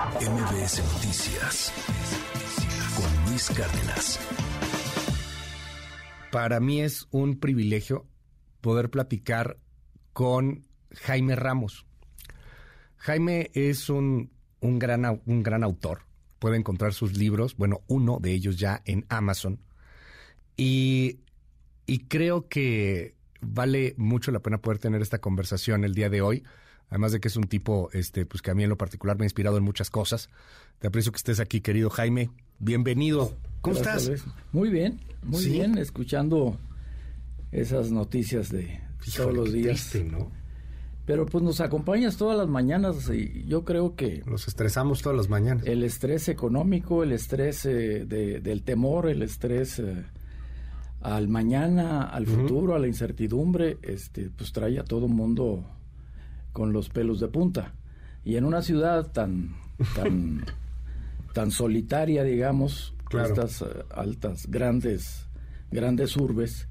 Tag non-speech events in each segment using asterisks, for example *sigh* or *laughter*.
MBS Noticias con Luis Cárdenas. Para mí es un privilegio poder platicar con Jaime Ramos. Jaime es un, un, gran, un gran autor. Puede encontrar sus libros, bueno, uno de ellos ya en Amazon. Y, y creo que vale mucho la pena poder tener esta conversación el día de hoy además de que es un tipo este, pues que a mí en lo particular me ha inspirado en muchas cosas. Te aprecio que estés aquí, querido Jaime. Bienvenido. ¿Cómo estás? Muy bien, muy bien, escuchando esas noticias de todos los días. ¿no? Pero pues nos acompañas todas las mañanas y yo creo que... Nos estresamos todas las mañanas. El estrés económico, el estrés eh, del temor, el estrés eh, al mañana, al futuro, a la incertidumbre, este, pues trae a todo mundo con los pelos de punta. Y en una ciudad tan, tan, *laughs* tan solitaria, digamos, estas eh, altas, grandes, grandes urbes,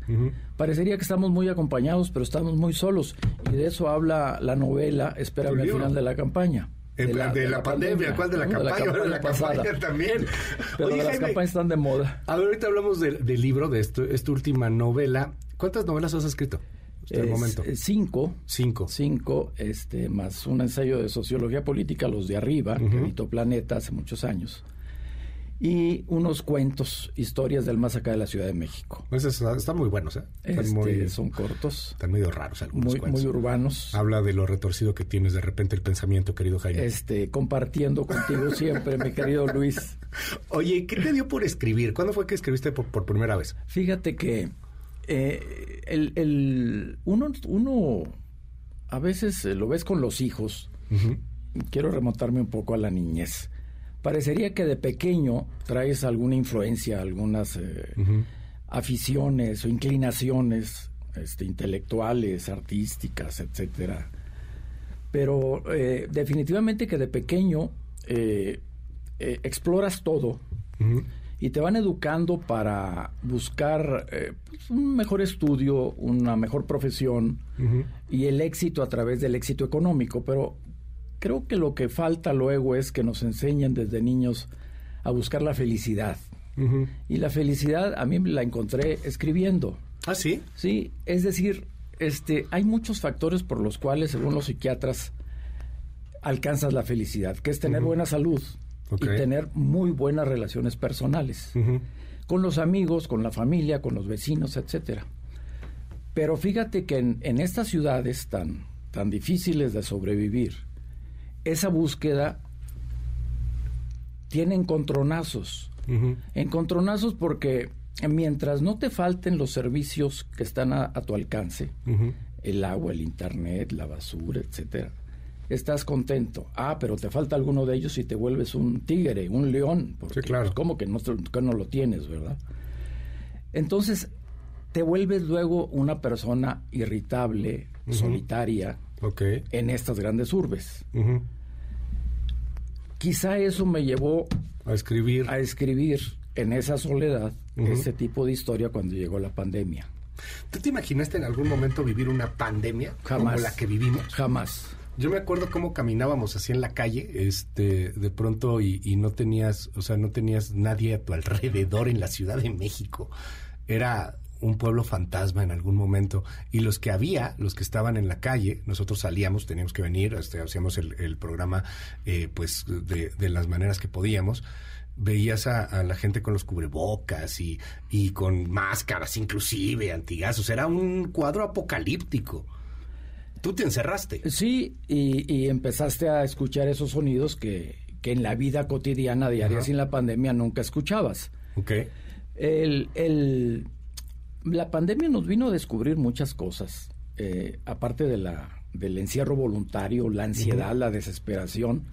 parecería que estamos muy acompañados, pero estamos muy solos. Y de eso habla la novela Espérame al final de la campaña. De la, de la, pandemia, ¿cuál de la campaña? De la campaña, también. *laughs* Pero las campañas están de moda. A ver, ahorita hablamos del libro, de esto, esta última novela. ¿Cuántas novelas has escrito? Momento. Cinco. Cinco. Cinco, este, más un ensayo de sociología política, los de arriba, que editó Planeta hace muchos años. Y unos cuentos, historias del más acá de la Ciudad de México. Pues están muy buenos, ¿eh? Este, son cortos. Están medio raros algunos muy, Muy urbanos. Habla de lo retorcido que tienes de repente el pensamiento, querido Jaime. Este, compartiendo contigo siempre, mi querido Luis. *laughs* Oye, ¿qué te dio por escribir? ¿Cuándo fue que escribiste por primera vez? Fíjate que eh, el, uno, uno a veces eh, lo ves con los hijos. Quiero remontarme un poco a la niñez. Parecería que de pequeño traes alguna influencia, algunas eh, aficiones o inclinaciones este, intelectuales, artísticas, etcétera. Pero definitivamente que de pequeño exploras todo y te van educando para buscar eh, pues, un mejor estudio, una mejor profesión y el éxito a través del éxito económico. Pero creo que lo que falta luego es que nos enseñen desde niños a buscar la felicidad. Y la felicidad a mí la encontré escribiendo. ¿Ah, sí? Sí, es decir, este, hay muchos factores por los cuales, según los psiquiatras, alcanzas la felicidad, que es tener buena salud, y tener muy buenas relaciones personales con los amigos, con la familia, con los vecinos, etcétera. Pero fíjate que en, estas ciudades tan, tan difíciles de sobrevivir, esa búsqueda tiene encontronazos. Encontronazos porque mientras no te falten los servicios que están a, tu alcance, el agua, el internet, la basura, etcétera, estás contento. Ah, pero te falta alguno de ellos y te vuelves un tigre, un león. Porque, sí, claro. ¿Cómo que no, no lo tienes, verdad? Entonces, te vuelves luego una persona irritable, solitaria, en estas grandes urbes. Quizá eso me llevó a escribir, a escribir en esa soledad ese tipo de historia cuando llegó la pandemia. ¿Tú te imaginaste en algún momento vivir una pandemia Jamás. como la que vivimos? Jamás. Yo me acuerdo cómo caminábamos así en la calle, este, de pronto y, no tenías, o sea, no tenías nadie a tu alrededor en la Ciudad de México. Era un pueblo fantasma en algún momento y los que había, los que estaban en la calle, nosotros salíamos, teníamos que venir, este, hacíamos el, programa, eh, pues, de, de las maneras que podíamos veías a, la gente con los cubrebocas y, y con máscaras inclusive, antigazos. Era un cuadro apocalíptico. Tú te encerraste. Sí, y, empezaste a escuchar esos sonidos que, en la vida cotidiana, diaria, sin la pandemia, nunca escuchabas. Ok. El, la pandemia nos vino a descubrir muchas cosas, eh, aparte de la, del encierro voluntario, la ansiedad, la desesperación,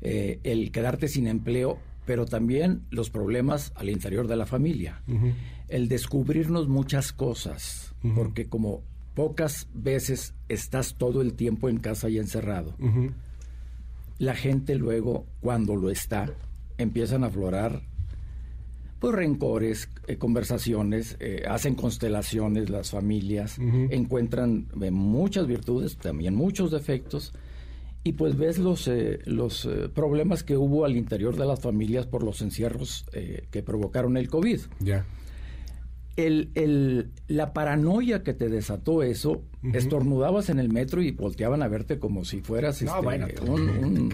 eh, el quedarte sin empleo, pero también los problemas al interior de la familia. El descubrirnos muchas cosas, porque como pocas veces estás todo el tiempo en casa y encerrado. La gente luego, cuando lo está, empiezan a aflorar pues rencores, eh, conversaciones, eh, hacen constelaciones las familias, encuentran eh, muchas virtudes, también muchos defectos, y pues ves los, eh, los problemas que hubo al interior de las familias por los encierros que provocaron el COVID. Ya. El, el, la paranoia que te desató eso, estornudabas en el metro y volteaban a verte como si fueras No, este, bueno, un-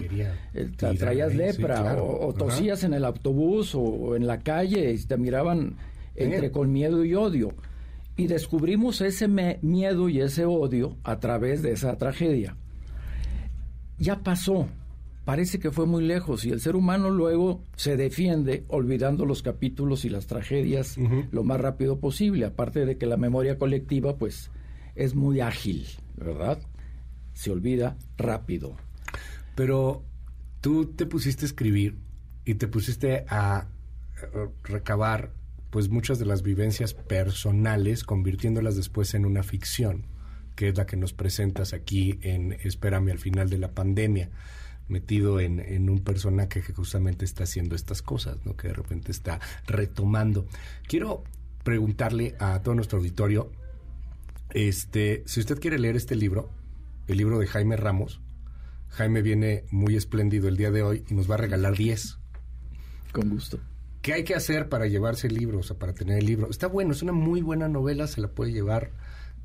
eh, traías. Sí, lepra claro. o, o Ajá. tosías en el autobús o, o en la calle y te miraban entre con miedo y odio. Y descubrimos ese me- miedo y ese odio a través de esa tragedia. Ya pasó, parece que fue muy lejos y el ser humano luego se defiende olvidando los capítulos y las tragedias lo más rápido posible, aparte de que la memoria colectiva pues es muy ágil, ¿verdad? Se olvida rápido. Pero tú te pusiste a escribir y te pusiste a recabar pues muchas de las vivencias personales, convirtiéndolas después en una ficción, que es la que nos presentas aquí en Espérame al final de la pandemia, metido en, en un personaje que justamente está haciendo estas cosas, ¿no? que de repente está retomando. Quiero preguntarle a todo nuestro auditorio, este, si usted quiere leer este libro, el libro de Jaime Ramos, Jaime viene muy espléndido el día de hoy y nos va a regalar 10. Con gusto. ¿Qué hay que hacer para llevarse el libro? O sea, para tener el libro. Está bueno, es una muy buena novela, se la puede llevar.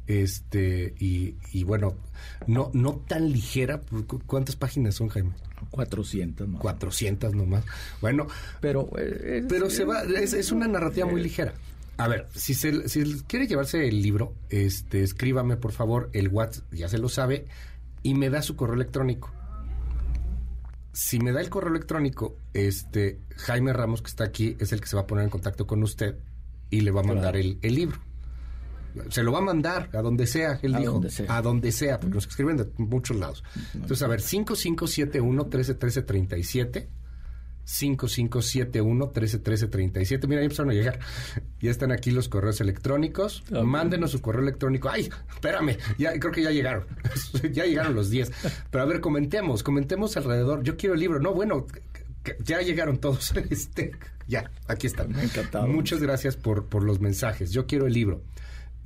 Este, y, y bueno, no, no tan ligera. ¿cu- ¿Cuántas páginas son, Jaime? 400 más. 400 nomás. Bueno, Pero, eh, es- pero se va, es, es una narrativa muy eh, ligera. A ver, si se si quiere llevarse el libro, este, escríbame por favor el WhatsApp, ya se lo sabe, y me da su correo electrónico. Si me da el correo electrónico, este Jaime Ramos que está aquí es el que se va a poner en contacto con usted y le va a mandar Claro. el, el libro. Se lo va a mandar a donde sea, él A dijo. donde sea. A donde sea, porque nos escriben de muchos lados. Entonces, a ver, 5571 131337 5571 131337 Mira, ya empezaron a llegar. *laughs* Ya están aquí los correos electrónicos. Mándenos su correo electrónico. Ay, espérame, ya creo que ya llegaron. *laughs* ya llegaron los 10. Pero a ver, comentemos, comentemos alrededor. Yo quiero el libro. No, bueno, ya llegaron todos. *laughs* Este, ya, aquí están. Encantado. Muchas gracias por, por los mensajes. Yo quiero el libro.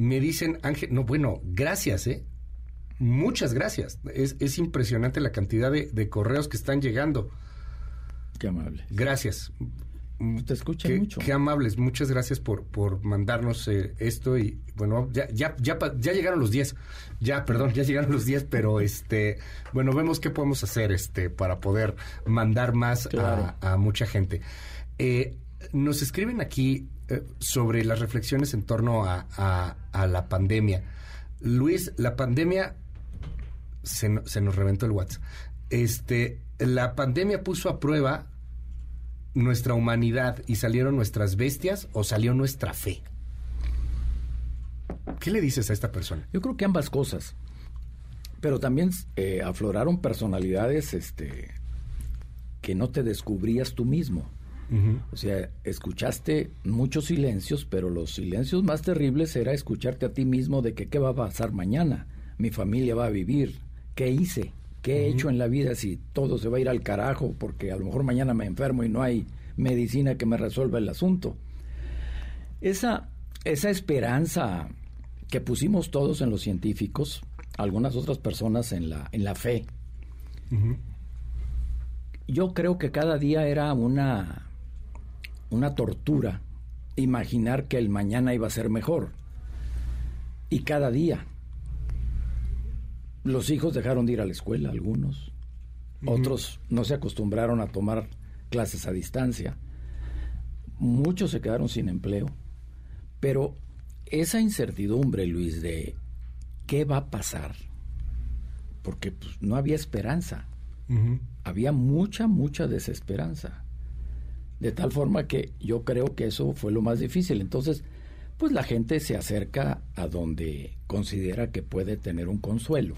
Me dicen, Ángel, no, bueno, gracias, ¿eh? Muchas gracias. Es, es impresionante la cantidad de, de correos que están llegando. Qué amable. Gracias. Te escuchan Qué, mucho. qué amables. Muchas gracias por, por mandarnos eh, esto. Y bueno, ya, ya, ya, ya llegaron los 10. Ya, perdón, ya llegaron los 10, pero este, bueno, vemos qué podemos hacer este para poder mandar más a- Claro. a, mucha gente. Eh, nos escriben aquí sobre las reflexiones en torno a, la pandemia. Luis, la pandemia se nos reventó el WhatsApp. Este, la pandemia puso a prueba nuestra humanidad y salieron nuestras bestias o salió nuestra fe. ¿Qué le dices a esta persona? Yo creo que ambas cosas. Pero también eh, afloraron personalidades este, que no te descubrías tú mismo. O sea, escuchaste muchos silencios, pero los silencios más terribles era escucharte a ti mismo de que qué va a pasar mañana, mi familia va a vivir, qué hice, qué he hecho en la vida si todo se va a ir al carajo porque a lo mejor mañana me enfermo y no hay medicina que me resuelva el asunto. Esa, esa esperanza que pusimos todos en los científicos, algunas otras personas en la, en la fe, yo creo que cada día era una, una tortura imaginar que el mañana iba a ser mejor. Y cada día. Los hijos dejaron de ir a la escuela, algunos. Otros no se acostumbraron a tomar clases a distancia. Muchos se quedaron sin empleo. Pero esa incertidumbre, Luis, de qué va a pasar, porque pues, no había esperanza había mucha, mucha desesperanza. De tal forma que yo creo que eso fue lo más difícil. Entonces, pues la gente se acerca a donde considera que puede tener un consuelo,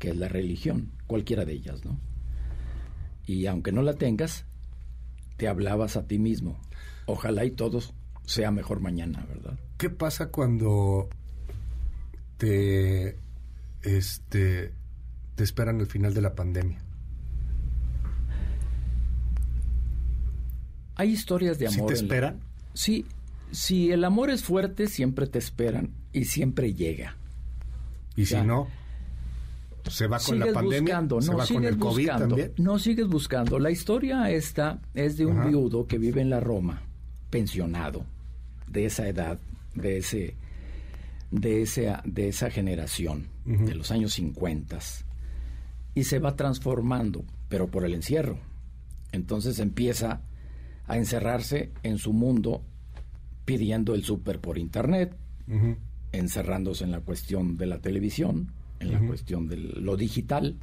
que es la religión, cualquiera de ellas, ¿no? Y aunque no la tengas, te hablabas a ti mismo. Ojalá y todo sea mejor mañana, ¿verdad? ¿Qué pasa cuando te este te esperan el final de la pandemia? Hay historias de ¿Sí amor. te en la- esperan? Sí, si el amor es fuerte, siempre te esperan y siempre llega. Y si no, se va con la pandemia, buscando, se no va con el COVID buscando, también. No sigues buscando. La historia esta es de un Ajá. viudo que vive en la Roma, pensionado, de esa edad, de ese, de ese, de esa generación, de los años 50 y se va transformando, pero por el encierro. Entonces empieza a encerrarse en su mundo pidiendo el súper por internet, encerrándose en la cuestión de la televisión, en la cuestión de lo digital,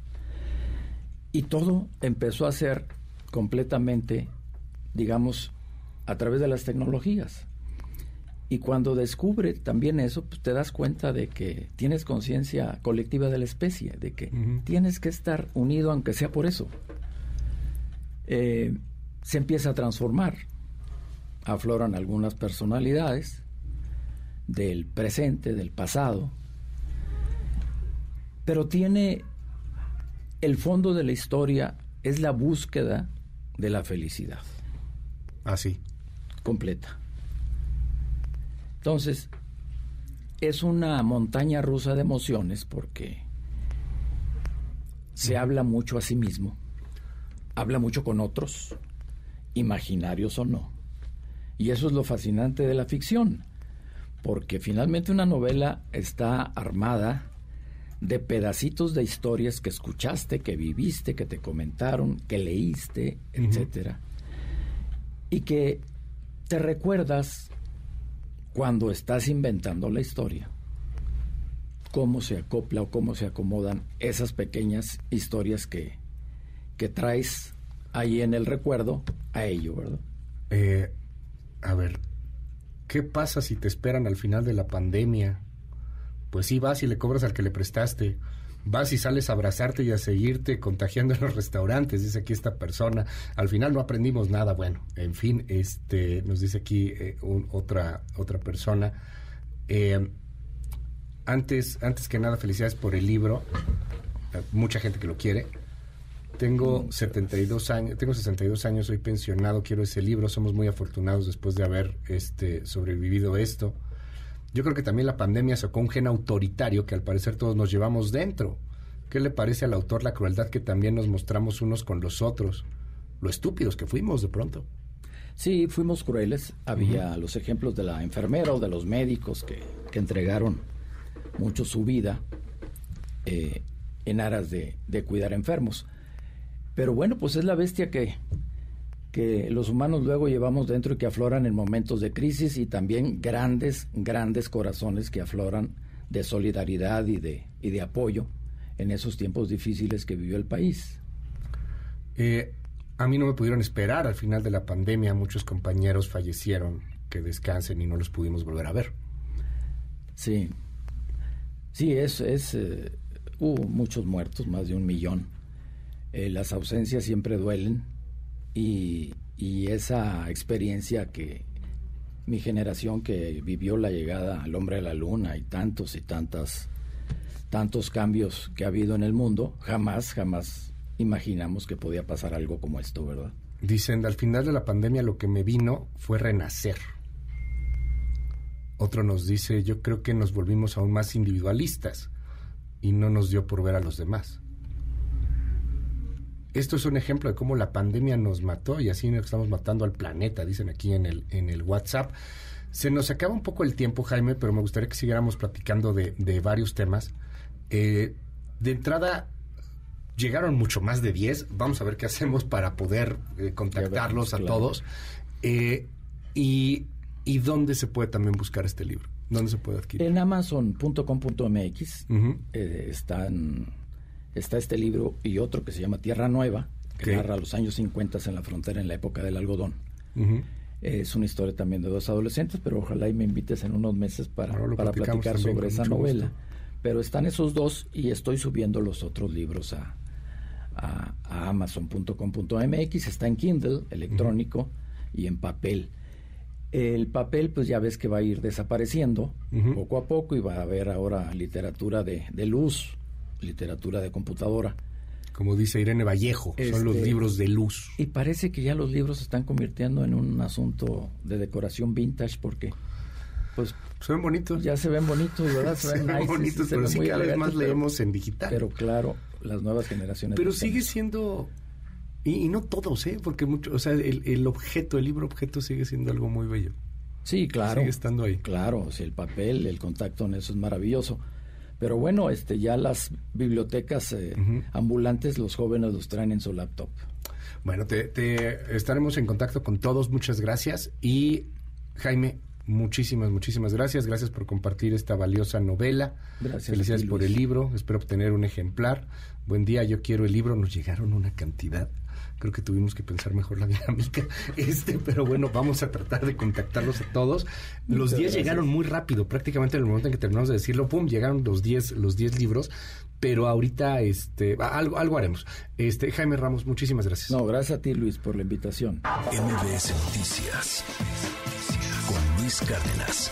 y todo empezó a ser completamente, digamos, a través de las tecnologías. Y cuando descubre también eso, pues te das cuenta de que tienes conciencia colectiva de la especie, de que tienes que estar unido aunque sea por eso. Eh, se empieza a transformar, afloran algunas personalidades del presente, del pasado, pero tiene el fondo de la historia es la búsqueda de la felicidad Así. completa. Entonces, es una montaña rusa de emociones porque se habla mucho a sí mismo, habla mucho con otros, imaginarios o no. Y eso es lo fascinante de la ficción, porque finalmente una novela está armada de pedacitos de historias que escuchaste, que viviste, que te comentaron, que leíste, etcétera, y que te recuerdas cuando estás inventando la historia, cómo se acopla o cómo se acomodan esas pequeñas historias que, que traes ahí en el recuerdo a ello, ¿verdad? Eh, a ver, ¿qué pasa si te esperan al final de la pandemia? Pues sí, vas y le cobras al que le prestaste. Vas y sales a abrazarte y a seguirte contagiando en los restaurantes, dice aquí esta persona. Al final no aprendimos nada. Bueno, en fin, este nos dice aquí eh, un- otra, otra persona. Eh, antes, antes que nada, felicidades por el libro. Mucha gente que lo quiere. Tengo 72 años, tengo 62 años, soy pensionado, quiero ese libro, somos muy afortunados después de haber este sobrevivido esto. Yo creo que también la pandemia sacó un gen autoritario que al parecer todos nos llevamos dentro. ¿Qué le parece al autor la crueldad que también nos mostramos unos con los otros? Lo estúpidos que fuimos de pronto. Sí, fuimos crueles. Había los ejemplos de la enfermera o de los médicos que, que entregaron mucho su vida eh, en aras de, de cuidar enfermos. Pero bueno, pues es la bestia que, que los humanos luego llevamos dentro y que afloran en momentos de crisis y también grandes, grandes corazones que afloran de solidaridad y de, y de apoyo en esos tiempos difíciles que vivió el país. Eh, a mí no me pudieron esperar al final de la pandemia, muchos compañeros fallecieron, que descansen y no los pudimos volver a ver. Sí, sí, es, es eh, hubo muchos muertos, más de un millón. Eh, las ausencias siempre duelen y, y esa experiencia que mi generación que vivió la llegada al hombre a la luna y tantos y tantas tantos cambios que ha habido en el mundo, jamás, jamás imaginamos que podía pasar algo como esto, ¿verdad? Dicen, al final de la pandemia lo que me vino fue renacer. Otro nos dice, yo creo que nos volvimos aún más individualistas y no nos dio por ver a los demás. Esto es un ejemplo de cómo la pandemia nos mató y así nos estamos matando al planeta, dicen aquí en el, en el WhatsApp. Se nos acaba un poco el tiempo, Jaime, pero me gustaría que siguiéramos platicando de, de varios temas. Eh, de entrada, llegaron mucho más de 10. Vamos a ver qué hacemos para poder eh, contactarlos a todos. Eh, y, ¿Y dónde se puede también buscar este libro? ¿Dónde se puede adquirir? En amazon.com.mx Ujú. eh, están, está este libro y otro que se llama Tierra Nueva, que narra los años 50 en la frontera en la época del algodón. Es una historia también de dos adolescentes, pero ojalá y me invites en unos meses para, para platicar sobre esa novela. gusto. Pero están esos dos y estoy subiendo los otros libros a, a, a amazon.com.mx. Está en Kindle, electrónico, y en papel. El papel, pues ya ves que va a ir desapareciendo poco a poco y va a haber ahora literatura de, de luz, literatura de computadora. Como dice Irene Vallejo, son los Este- libros de luz. Y parece que ya los libros se están convirtiendo en un asunto de decoración vintage porque Pues se ven bonitos. Ya se ven bonitos, ¿verdad? Se, *laughs* ven, bonitos, pero sí cada vez más leemos en digital. Pero claro, las nuevas generaciones. Pero sigue siendo y, no todos, ¿eh? Porque mucho, o sea, el, el, objeto, el libro objeto sigue siendo algo muy bello. Sí, claro. Sigue estando ahí. Claro, sí, el papel, el contacto en eso es maravilloso. Pero bueno, este, ya las bibliotecas eh, ambulantes, los jóvenes los traen en su laptop. Bueno, te, te estaremos en contacto con todos. Muchas gracias. Y Jaime, Muchísimas, muchísimas gracias. Gracias por compartir esta valiosa novela. Gracias. Felicidades por el libro. Espero obtener un ejemplar. Buen día, yo quiero el libro. Nos llegaron una cantidad. Creo que tuvimos que pensar mejor la *laughs* dinámica. Este, pero bueno, vamos a tratar de contactarlos a todos. Los 10 llegaron muy rápido. Prácticamente en el momento en que terminamos de decirlo, pum, llegaron los 10 los 10 libros. Pero ahorita este algo algo haremos. Este Jaime Ramos, muchísimas gracias. No, gracias a ti Luis por la invitación. MBS Noticias con Luis Cárdenas.